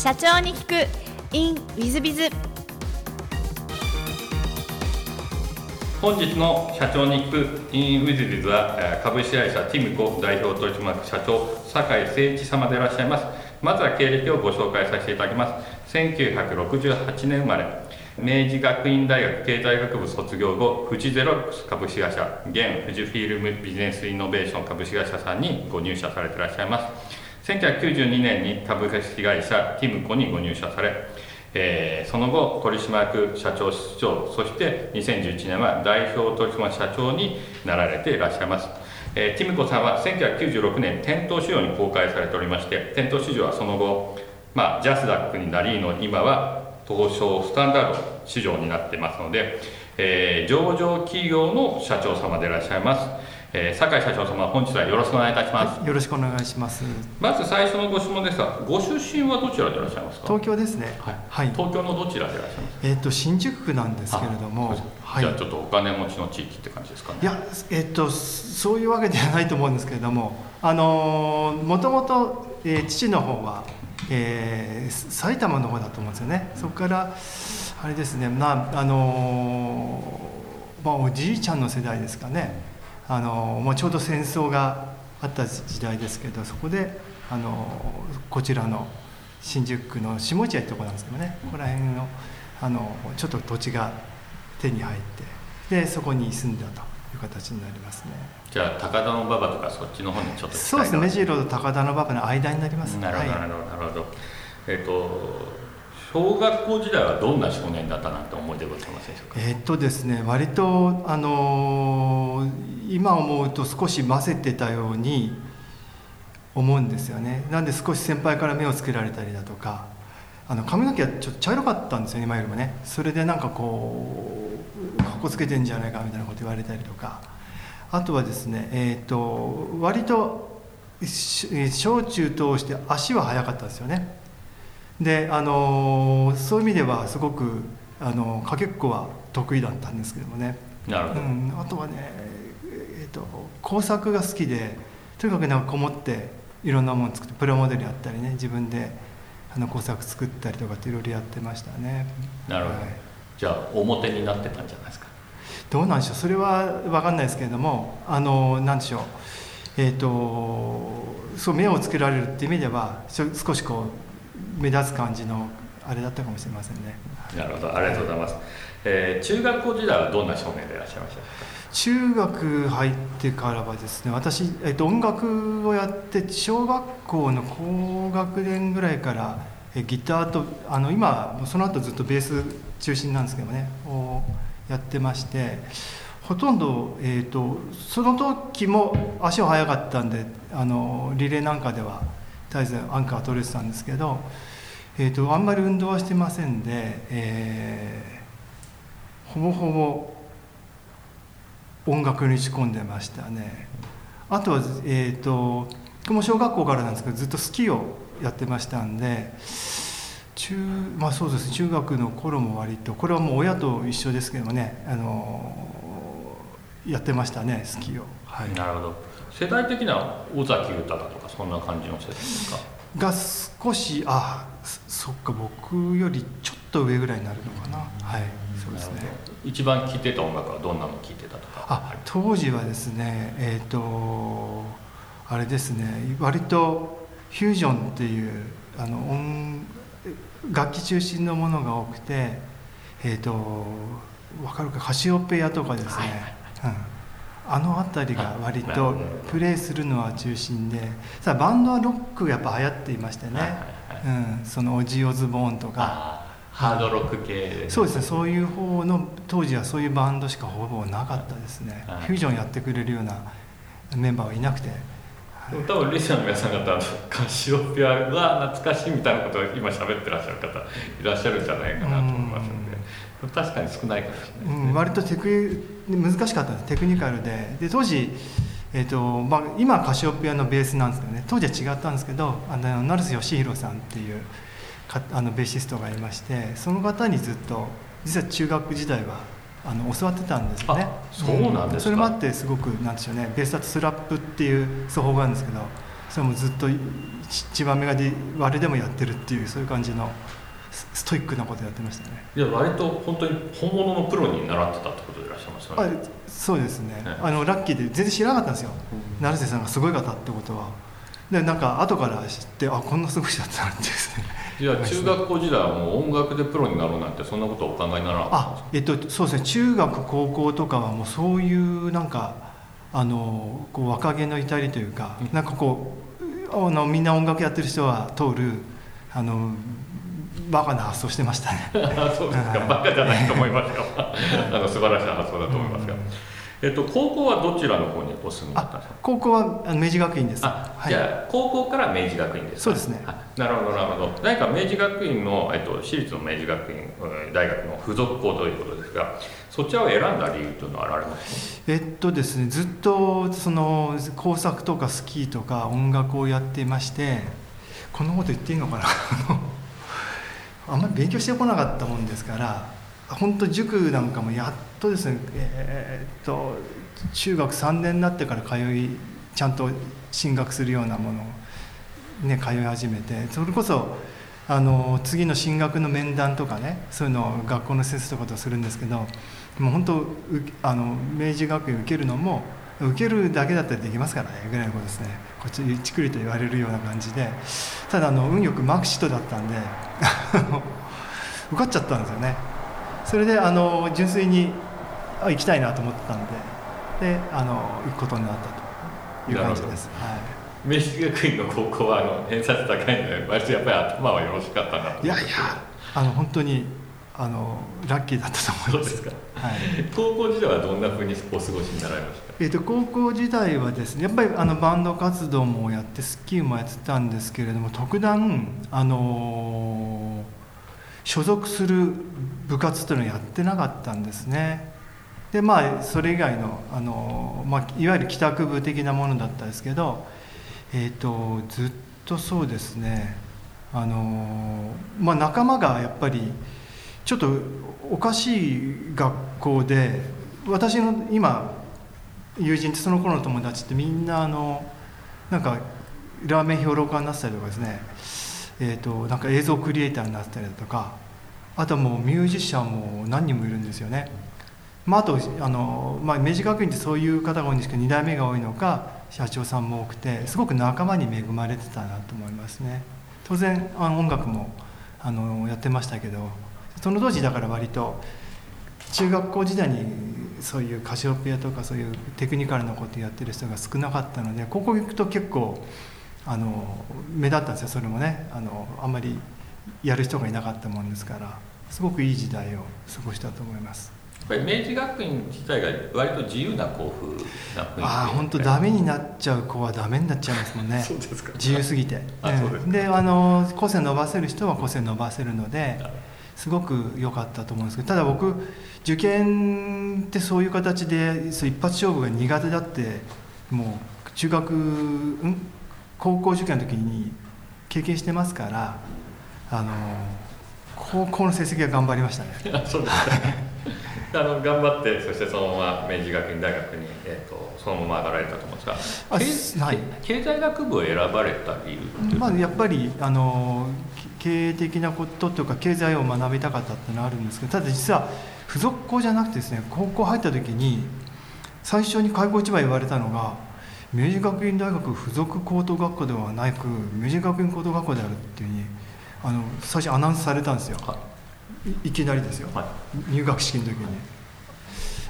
社長に聞く。In ウィズビズ本日の社長に聞く in ウィズビズはえー株式会社ティムコ代表取締役社長酒井誠一様でいらっしゃいます。まずは経歴をご紹介させていただきます。1968年生まれ。明治学院大学経済学部卒業後富士ゼロックス株式会社現富士フィルムビジネスイノベーション株式会社さんにご入社されていらっしゃいます。1992年に株式会社ティムコにご入社され、えーその後取締役社長室長そして2011年は代表取締役社長になられていらっしゃいます、えーティムコさんは1996年店頭市場に公開されておりまして店頭市場はその後、まあ、ジャスダックになりの今は東証スタンダード市場になってますので、えー上場企業の社長様でいらっしゃいます、えー酒井社長様本日はよろしくお願いいたします、よろしくお願いします。まず最初のご質問ですがご出身はどちらでいらっしゃいますか？東京ですね。はいはい。東京のどちらでいらっしゃいます？かえっ、と新宿区なんですけれども、はい。じゃあちょっとお金持ちの地域って感じですかねいや、えっ、とそういうわけではないと思うんですけれども、あのーもともと、えー父の方は、えー埼玉の方だと思うんですよね。そこからあれですね、まああのーまあおじいちゃんの世代ですかね。あのもうちょうど戦争があった時代ですけど、そこであのこちらの新宿区の下市屋ってとこなんですけどね、ここら辺のあのちょっと土地が手に入ってでそこに住んだという形になりますね。じゃあ高田馬場とかそっちの方にちょっとそうですね目白と高田馬場の？間になりますなるほど、なるほどなるほどえっ、と小学校時代はどんな少年だったなんて思い出ございませんでしょうか？えっとですね割とあのー今思うと少し混ぜてたように思うんですよね。なんで少し先輩から目をつけられたりだとかあの髪の毛はちょっと茶色かったんですよね今よりもね。それでなんかこうかっこつけてんじゃないかみたいなこと言われたりとか。あとはですねえーっと割と小中通して足は速かったですよね。であのーそういう意味ではすごくあのかけっこは得意だったんですけどもね、なるほど、うん、あとはね、えー、と工作が好きでとにかくなんかこもっていろんなもの作ってプラモデルやったりね自分であの工作作ったりとかっていろいろやってましたね。なるほど、はい。じゃあ表になってたんじゃないですか？どうなんでしょう？それは分かんないですけれどもあのなんでしょう？えっ、とそう目をつけられるっていう意味では少しこう目立つ感じのあれだったかもしれませんね。なるほど。ありがとうございます、えー中学校時代はどんな少年でいらっしゃいました？か中学入ってからはですね私、えっと、音楽をやって小学校の高学年ぐらいからえギターとあの今その後ずっとベース中心なんですけどねをやってましてほとんど、えー、とその時も足は速かったんであのリレーなんかでは絶えずアンカー取れてたんですけど、えー、とあんまり運動はしてませんで、えーほぼほぼ音楽に打ち込んでましたね。あとはえっ、と僕も小学校からなんですけどずっとスキーをやってましたんで中まあそうです中学の頃も割とこれはもう親と一緒ですけどもねあのやってましたねスキーを。はい。なるほど世代的には尾崎豊だとかそんな感じの世代ですか？が少しあそそっか僕よりちょっと上ぐらいになるのかな。はいそうですね。一番聴いてた音楽はどんなの聴いてたとか？あ当時はですねえっ、とあれですね割とフュージョンっていうあの音楽器中心のものが多くてえっ、とわかるかカシオペアとかですね、はいはい。うんあの辺りが割とプレイするのは中心でさあバンドはロックがやっぱ流行っていましてね、はいはいはい。うん、そのオジオズボーンとか。ハードロック系そうですねそういう方の当時はそういうバンドしかほぼなかったですね、はい。フュージョンやってくれるようなメンバーはいなくて、でも多分リスナーの皆さん方はカシオペアが懐かしいみたいなことを今喋ってらっしゃる方いらっしゃるんじゃないかなと思いますので確かに少ないかもしれないね、うん、割とテク難しかったんです。テクニカルで。で当時、えーとまあ、今カシオペアのベースなんですけどね。当時は違ったんですけどあの成瀬義弘さんっていうかあのベーシストがいましてその方にずっと実は中学時代はあの教わってたんですよね。あそうなんですか。それもあってすごくなんでしょうね。ベースだとスラップっていう奏法があるんですけどそれもずっと一番目がで割れでもやってるっていうそういう感じのストイックなことやってましたね。いや割と本当に本物のプロに習ってたってことでいらっしゃいますよね。そうですね、ねあのラッキーで全然知らなかったんですよ、成瀬さんがすごい方ってことは。でなんか後から知ってあこんなすごい人だったなんてですね。じゃあ中学校時代はもう音楽でプロになろうなんてそんなことお考えにならなかったんあえっとそうですね。中学高校とかはもうそういうなんかあのこう若気の至りというか、うん。なんかこうあのみんな音楽やってる人は通るあのバカな発想してましたね。そうですか。バカじゃないと思いますよ あの素晴らしい発想だと思いますが、うん。えっと、高校はどちらの方にお住みだったんですか？高校は明治学院です。あ、はい、じゃあ高校から明治学院ですかそうですね。あなるほどなるほど。何か明治学院の、えっと、私立の明治学院うん大学の付属校ということですがそちらを選んだ理由というのはあられますえっとですねずっとその工作とかスキーとか音楽をやっていましてこんなこと言っていいのかな？あんまり勉強してこなかったもんですから本当塾なんかもやっとですねえーっと中学3年になってから通いちゃんと進学するようなものをね通い始めてそれこそあの次の進学の面談とかねそういうのを学校の先生とかとするんですけどもう本当あの明治学院受けるのも受けるだけだったらできますからねぐらいのことですね。こっちちくりと言われるような感じで。ただあの運よくマークシートだったんで。受かっちゃったんですよね。それであの純粋にあ行きたいなと思ってたんで。であの行くことになったという感じです、はい。明治学院の高校はあの偏差値高いので割とやっぱり頭はよろしかったなといやいやあの本当にあのラッキーだったと思います。そうですか。はい。高校時代はどんなふうにお過ごしになられました？えー、と高校時代はですねやっぱりあのバンド活動もやってスキーもやってたんですけれども特段、あのー所属する部活というのはやってなかったんですね。でまあそれ以外の、あのーまあ、いわゆる帰宅部的なものだったんですけど、えー、とずっとそうですね、あのーまあ、仲間がやっぱりちょっとおかしい学校で私の今友人ってその頃の友達ってみんなあのなんかラーメン評論家になってたりとかですね、えー、となんか映像クリエイターになったりだとか。あとはもうミュージシャンも何人もいるんですよね。まあ、あとあの、まあ、明治学院ってそういう方が多いんですけど2代目が多いのか社長さんも多くてすごく仲間に恵まれてたなと思いますね。当然あの音楽もあのやってましたけど。その当時だから割と中学校時代にそういうカシオペアとかそういうテクニカルなことやってる人が少なかったので高校行くと結構あの目立ったんですよそれもね。あのあんまりやる人がいなかったもんですからすごくいい時代を過ごしたと思います。やっぱり明治学院自体が割と自由な校風な雰囲気ああ本当ダメになっちゃう子はダメになっちゃいますもんね。そうですか。自由すぎて。あそうですか。であの個性伸ばせる人は個性伸ばせるのですごく良かったと思うんですけどただ僕受験ってそういう形でそう一発勝負が苦手だってもう中学、うん、高校受験の時に経験してますからあの高校の成績は頑張りましたね。あそうですかあの頑張ってそしてそのまま明治学院大学に、えー、とそのまま上がられたと思うんですがあ経はい。経済学部を選ばれた理由まあ、やっぱりあの経営的なことというか経済を学びたかったっていうのはあるんですけどただ実は付属校じゃなくてですね高校入った時に最初に開校一番言われたのが明治学院大学附属高等学校ではなく明治学院高等学校であるっていうふうにあの最初アナウンスされたんですよ。はい。いきなりですよ。はい。入学式の時に。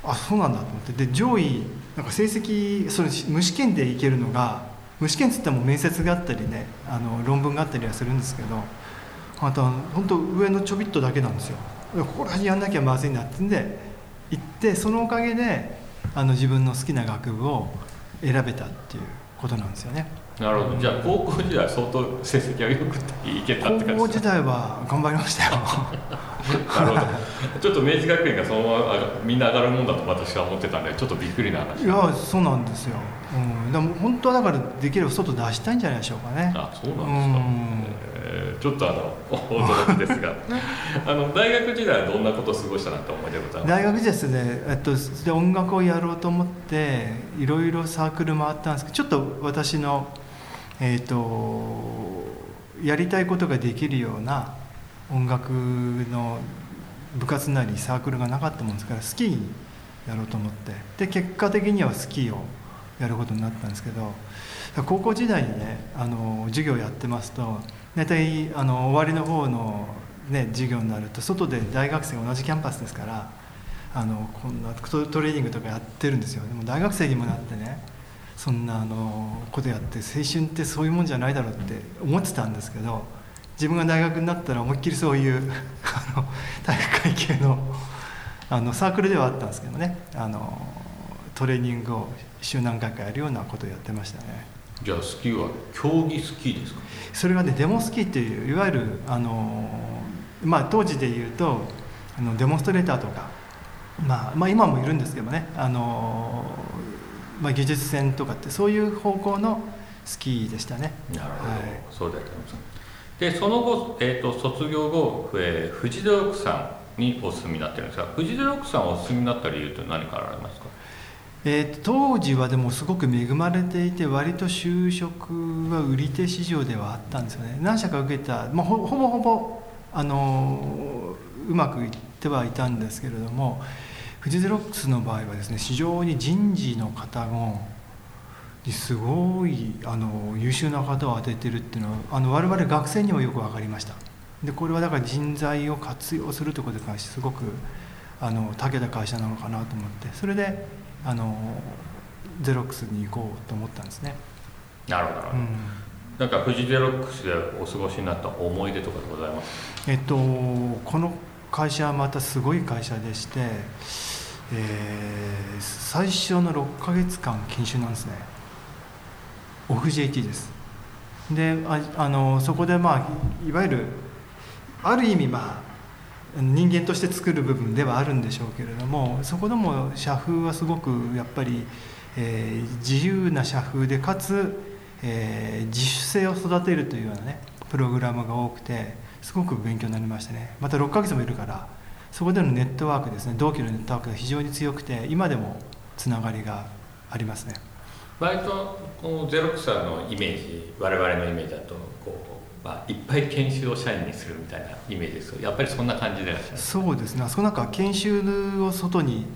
あそうなんだと思って。で上位なんか成績それ無試験でいけるのが無試験っつっても面接があったりねあの論文があったりはするんですけどあと本当上のちょびっとだけなんですよ。ここら辺やんなきゃまずいなってんで行ってそのおかげであの自分の好きな学部を選べたっていうことなんですよね。なるほど。じゃあ高校時代は相当成績が良くていけたって感じ高校時代は頑張りましたよ。なるほど。ちょっと明治学院がそのままあみんな上がるもんだと私は思ってたんでちょっとびっくりな話。いやそうなんですよ、うん、でも本当はだからできれば外出したいんじゃないでしょうかね。あそうなんですか、えーちょっとあの驚きですが。あの大学時代はどんなことを過ごしたなんて思い出ございます？大学時代ですね、えっと、で音楽をやろうと思っていろいろサークル回ったんですけどちょっと私のえーと、やりたいことができるような音楽の部活なりサークルがなかったもんですからスキーやろうと思って。で結果的にはスキーをやることになったんですけど高校時代にねあの授業やってますと大体あの終わりの方の、ね、授業になると外で大学生同じキャンパスですからあのこんなトレーニングとかやってるんですよ。でも大学生にもなってねそんなあのことやって青春ってそういうもんじゃないだろうって思ってたんですけど自分が大学になったら思いっきりそういう あの体育会系のあのサークルではあったんですけどねあのトレーニングを週何回かやるようなことをやってましたね。じゃあスキーは競技スキーですか？それがねデモスキーっていういわゆるあの、まあ、当時でいうとあのデモンストレーターとか、まあ、まあ今もいるんですけどねあのまあ、技術戦とかってそういう方向のスキーでしたね。なるほど、はい、そうだと思いますでその後、えーと、卒業後、えー、フジデロックさんにお住みになってるんですがフジデロックさんお住みになった理由って何かありますか？えー、当時はでもすごく恵まれていて割と就職は売り手市場ではあったんですよね。何社か受けた、まあ、ほぼほぼあのうまくいってはいたんですけれどもフジゼロックスの場合はですね非常に人事の方もすごいあの優秀な方を当ててるっていうのはあの我々学生にもよく分かりました。でこれはだから人材を活用するということに関してすごくあの長けた会社なのかなと思って。それであのゼロックスに行こうと思ったんですね。なるほど、うん、なんかフジゼロックスでお過ごしになった思い出とかでございます？えっとこの会社はまたすごい会社でしてえー、最初の6ヶ月間研修なんですね。オフ JT です。でああのそこでまあいわゆるある意味まあ人間として作る部分ではあるんでしょうけれどもそこでも社風はすごくやっぱり、えー、自由な社風でかつ、えー、自主性を育てるというようなねプログラムが多くてすごく勉強になりましたね。また6ヶ月もいるからそこでのネットワークですね同期のネットワークが非常に強くて今でもつながりがありますね。割とこのゼロクサのイメージ我々のイメージだとこう、まあ、いっぱい研修を社員にするみたいなイメージですやっぱりそんな感じでそうですね。あそこなんか研修を外に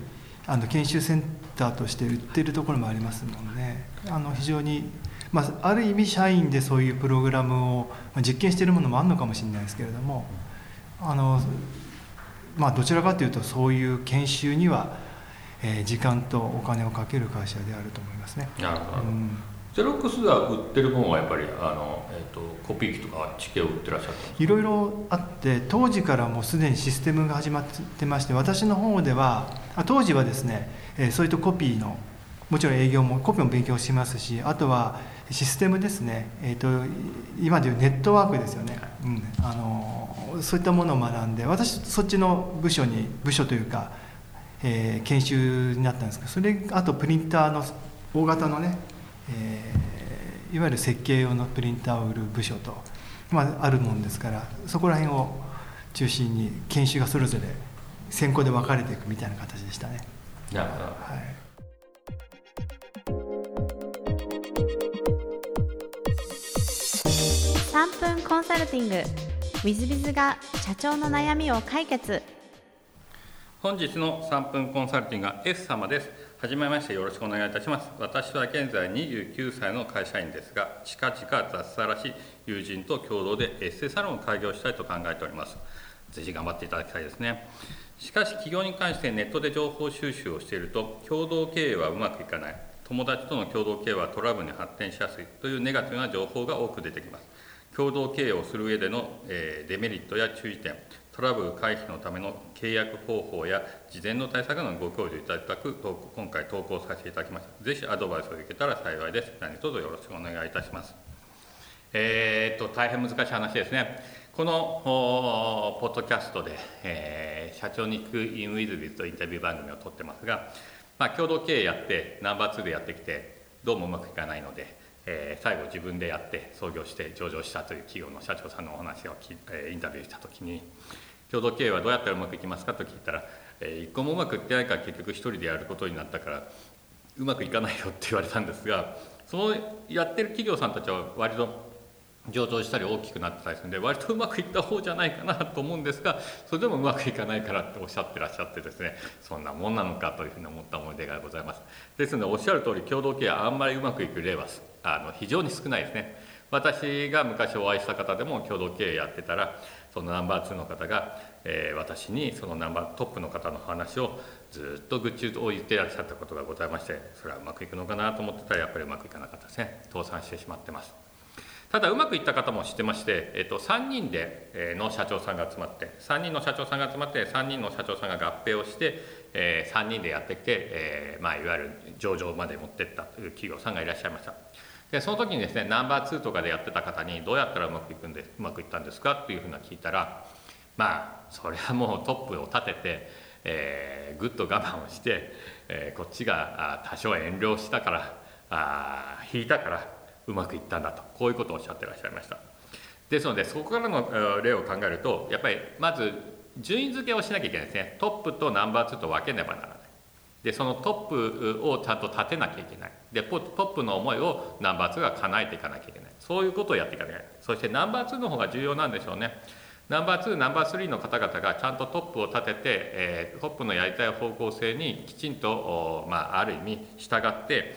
あの研修センターとして売ってるところもありますもんね。あの非常に、まあ、ある意味社員でそういうプログラムを実験しているものもあるのかもしれないですけれどもあのまあ、どちらかというとそういう研修には、えー、時間とお金をかける会社であると思いますね。なるほど、うん、ゼロックスでは売ってる本はやっぱりあの、えーと、コピー機とか地形を売ってらっしゃったいろいろあって当時からもうすでにシステムが始まってまして私の方ではあ当時はですね、えー、そういったコピーのもちろん営業もコピーも勉強しますしあとはシステムですね、えーと、今でいうネットワークですよね、うん、あのそういったものを学んで私そっちの部署に部署というか、えー、研修になったんですけどそれあとプリンターの大型のね、えー、いわゆる設計用のプリンターを売る部署と、まあ、あるもんですからそこら辺を中心に研修がそれぞれ先行で分かれていくみたいな形でしたね。なるほど、はい。3分コンサルティング。w i z b i z が社長の悩みを解決。本日の3分コンサルティングは S 様ですはじめましてよろしくお願いいたします。私は現在29歳の会社員ですが近々雑さらし友人と共同でエッセイサロンを開業したいと考えております。ぜひ頑張っていただきたいですね。しかし企業に関してネットで情報収集をしていると共同経営はうまくいかない。友達との共同経営はトラブルに発展しやすいというネガティブな情報が多く出てきます。共同経営をする上での、えデメリットや注意点トラブル回避のための契約方法や事前の対策のご教授いただく今回投稿させていただきました。ぜひアドバイスを受けたら幸いです。何卒よろしくお願いいたします。えー、っと大変難しい話ですね。このポッドキャストで、えー、社長に行くインウィズビズとインタビュー番組を撮ってますが、まあ、共同経営やってナンバー2でやってきてどうもうまくいかないのでえー、最後自分でやって創業して上場したという企業の社長さんのお話をき、えー、インタビューした時に共同経営はどうやったらうまくいきますか？と聞いたら、えー、一個もうまくいってないから結局一人でやることになったからうまくいかないよって言われたんですがそのやってる企業さんたちは割と上場したり大きくなってたりするんで割とうまくいった方じゃないかなと思うんですがそれでもうまくいかないからっておっしゃってらっしゃってですねそんなもんなのかというふうに思った思い出がございます。ですのでおっしゃる通り共同経営あんまりうまくいく例はあの非常に少ないですね。私が昔お会いした方でも共同経営やってたらそのナンバー2の方が、えー、私にそのナンバートップの方の話をずっと愚痴を言ってらっしゃったことがございましてそれはうまくいくのかなと思ってたらやっぱりうまくいかなかったですね。倒産してしまってます。ただうまくいった方も知ってまして、えっと、3人での社長さんが集まって3人の社長さんが集まって3人の社長さんが合併をして、えー、3人でやってきて、えーまあ、いわゆる上場まで持ってったという企業さんがいらっしゃいました。でその時にですねナンバー2とかでやってた方にどうやったらうまくいくんでうまくいったんですかっていうふうな聞いたらまあそれはもうトップを立てて、えー、ぐっと我慢をして、えー、こっちが多少遠慮したからあ引いたからうまくいったんだと。こういうことをおっしゃってらっしゃいました。ですのでそこからの例を考えるとやっぱりまず順位付けをしなきゃいけないですね。トップとナンバー2と分けねばならない。でそのトップをちゃんと立てなきゃいけない。でトップの思いをナンバー2が叶えていかなきゃいけない。そういうことをやっていかなきゃいけない。そしてナンバー2の方が重要なんでしょうね。ナンバー2ナンバー3の方々がちゃんとトップを立てて、え、トップのやりたい方向性にきちんと、まあ、ある意味従って、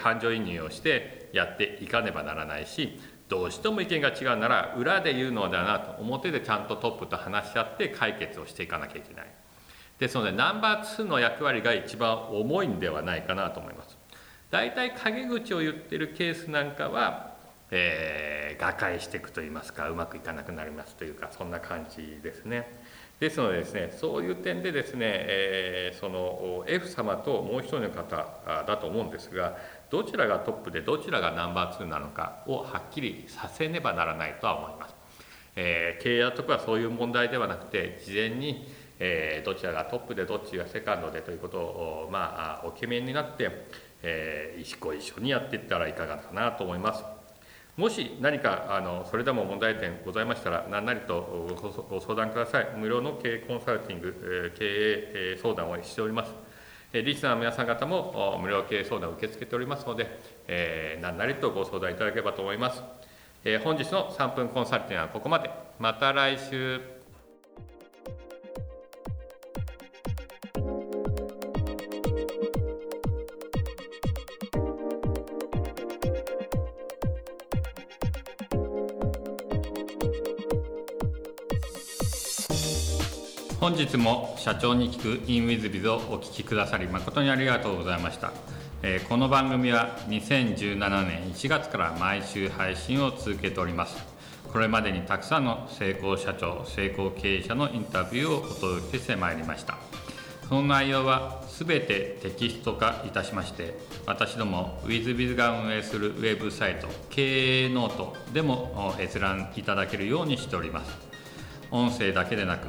感情移入をしてやっていかねばならないしどうしても意見が違うなら裏で言うのだなと表でちゃんとトップと話し合って解決をしていかなきゃいけない。ですのでナンバー2の役割が一番重いんではないかなと思います。大体陰口を言ってるケースなんかは、えー、瓦解していくといいますかうまくいかなくなりますというかそんな感じですね。ですのでですねそういう点でですね、えー、その F 様ともう一人の方だと思うんですがどちらがトップでどちらがナンバー2なのかをはっきりさせねばならないとは思います、えー、経営とかそういう問題ではなくて事前に、えー、どちらがトップでどっちがセカンドでということをまあお決めになって、えー、ご一緒にやっていったらいかがかなと思います。もし何かあのそれでも問題点ございましたら何なりとご相談ください。無料の経営コンサルティング経営相談をしております。リスナーの皆さん方も無料経営相談を受け付けておりますので、えー、何なりとご相談いただければと思います、えー、本日の3分コンサルティングはここまで。また来週。本日も社長に聞く in WithBiz をお聞きくださり誠にありがとうございました、えー、この番組は2017年1月から毎週配信を続けております。これまでにたくさんの成功社長成功経営者のインタビューをお届けしてまいりました。その内容は全てテキスト化いたしまして私ども WithBiz が運営するウェブサイト経営ノートでも閲覧いただけるようにしております。音声だけでなく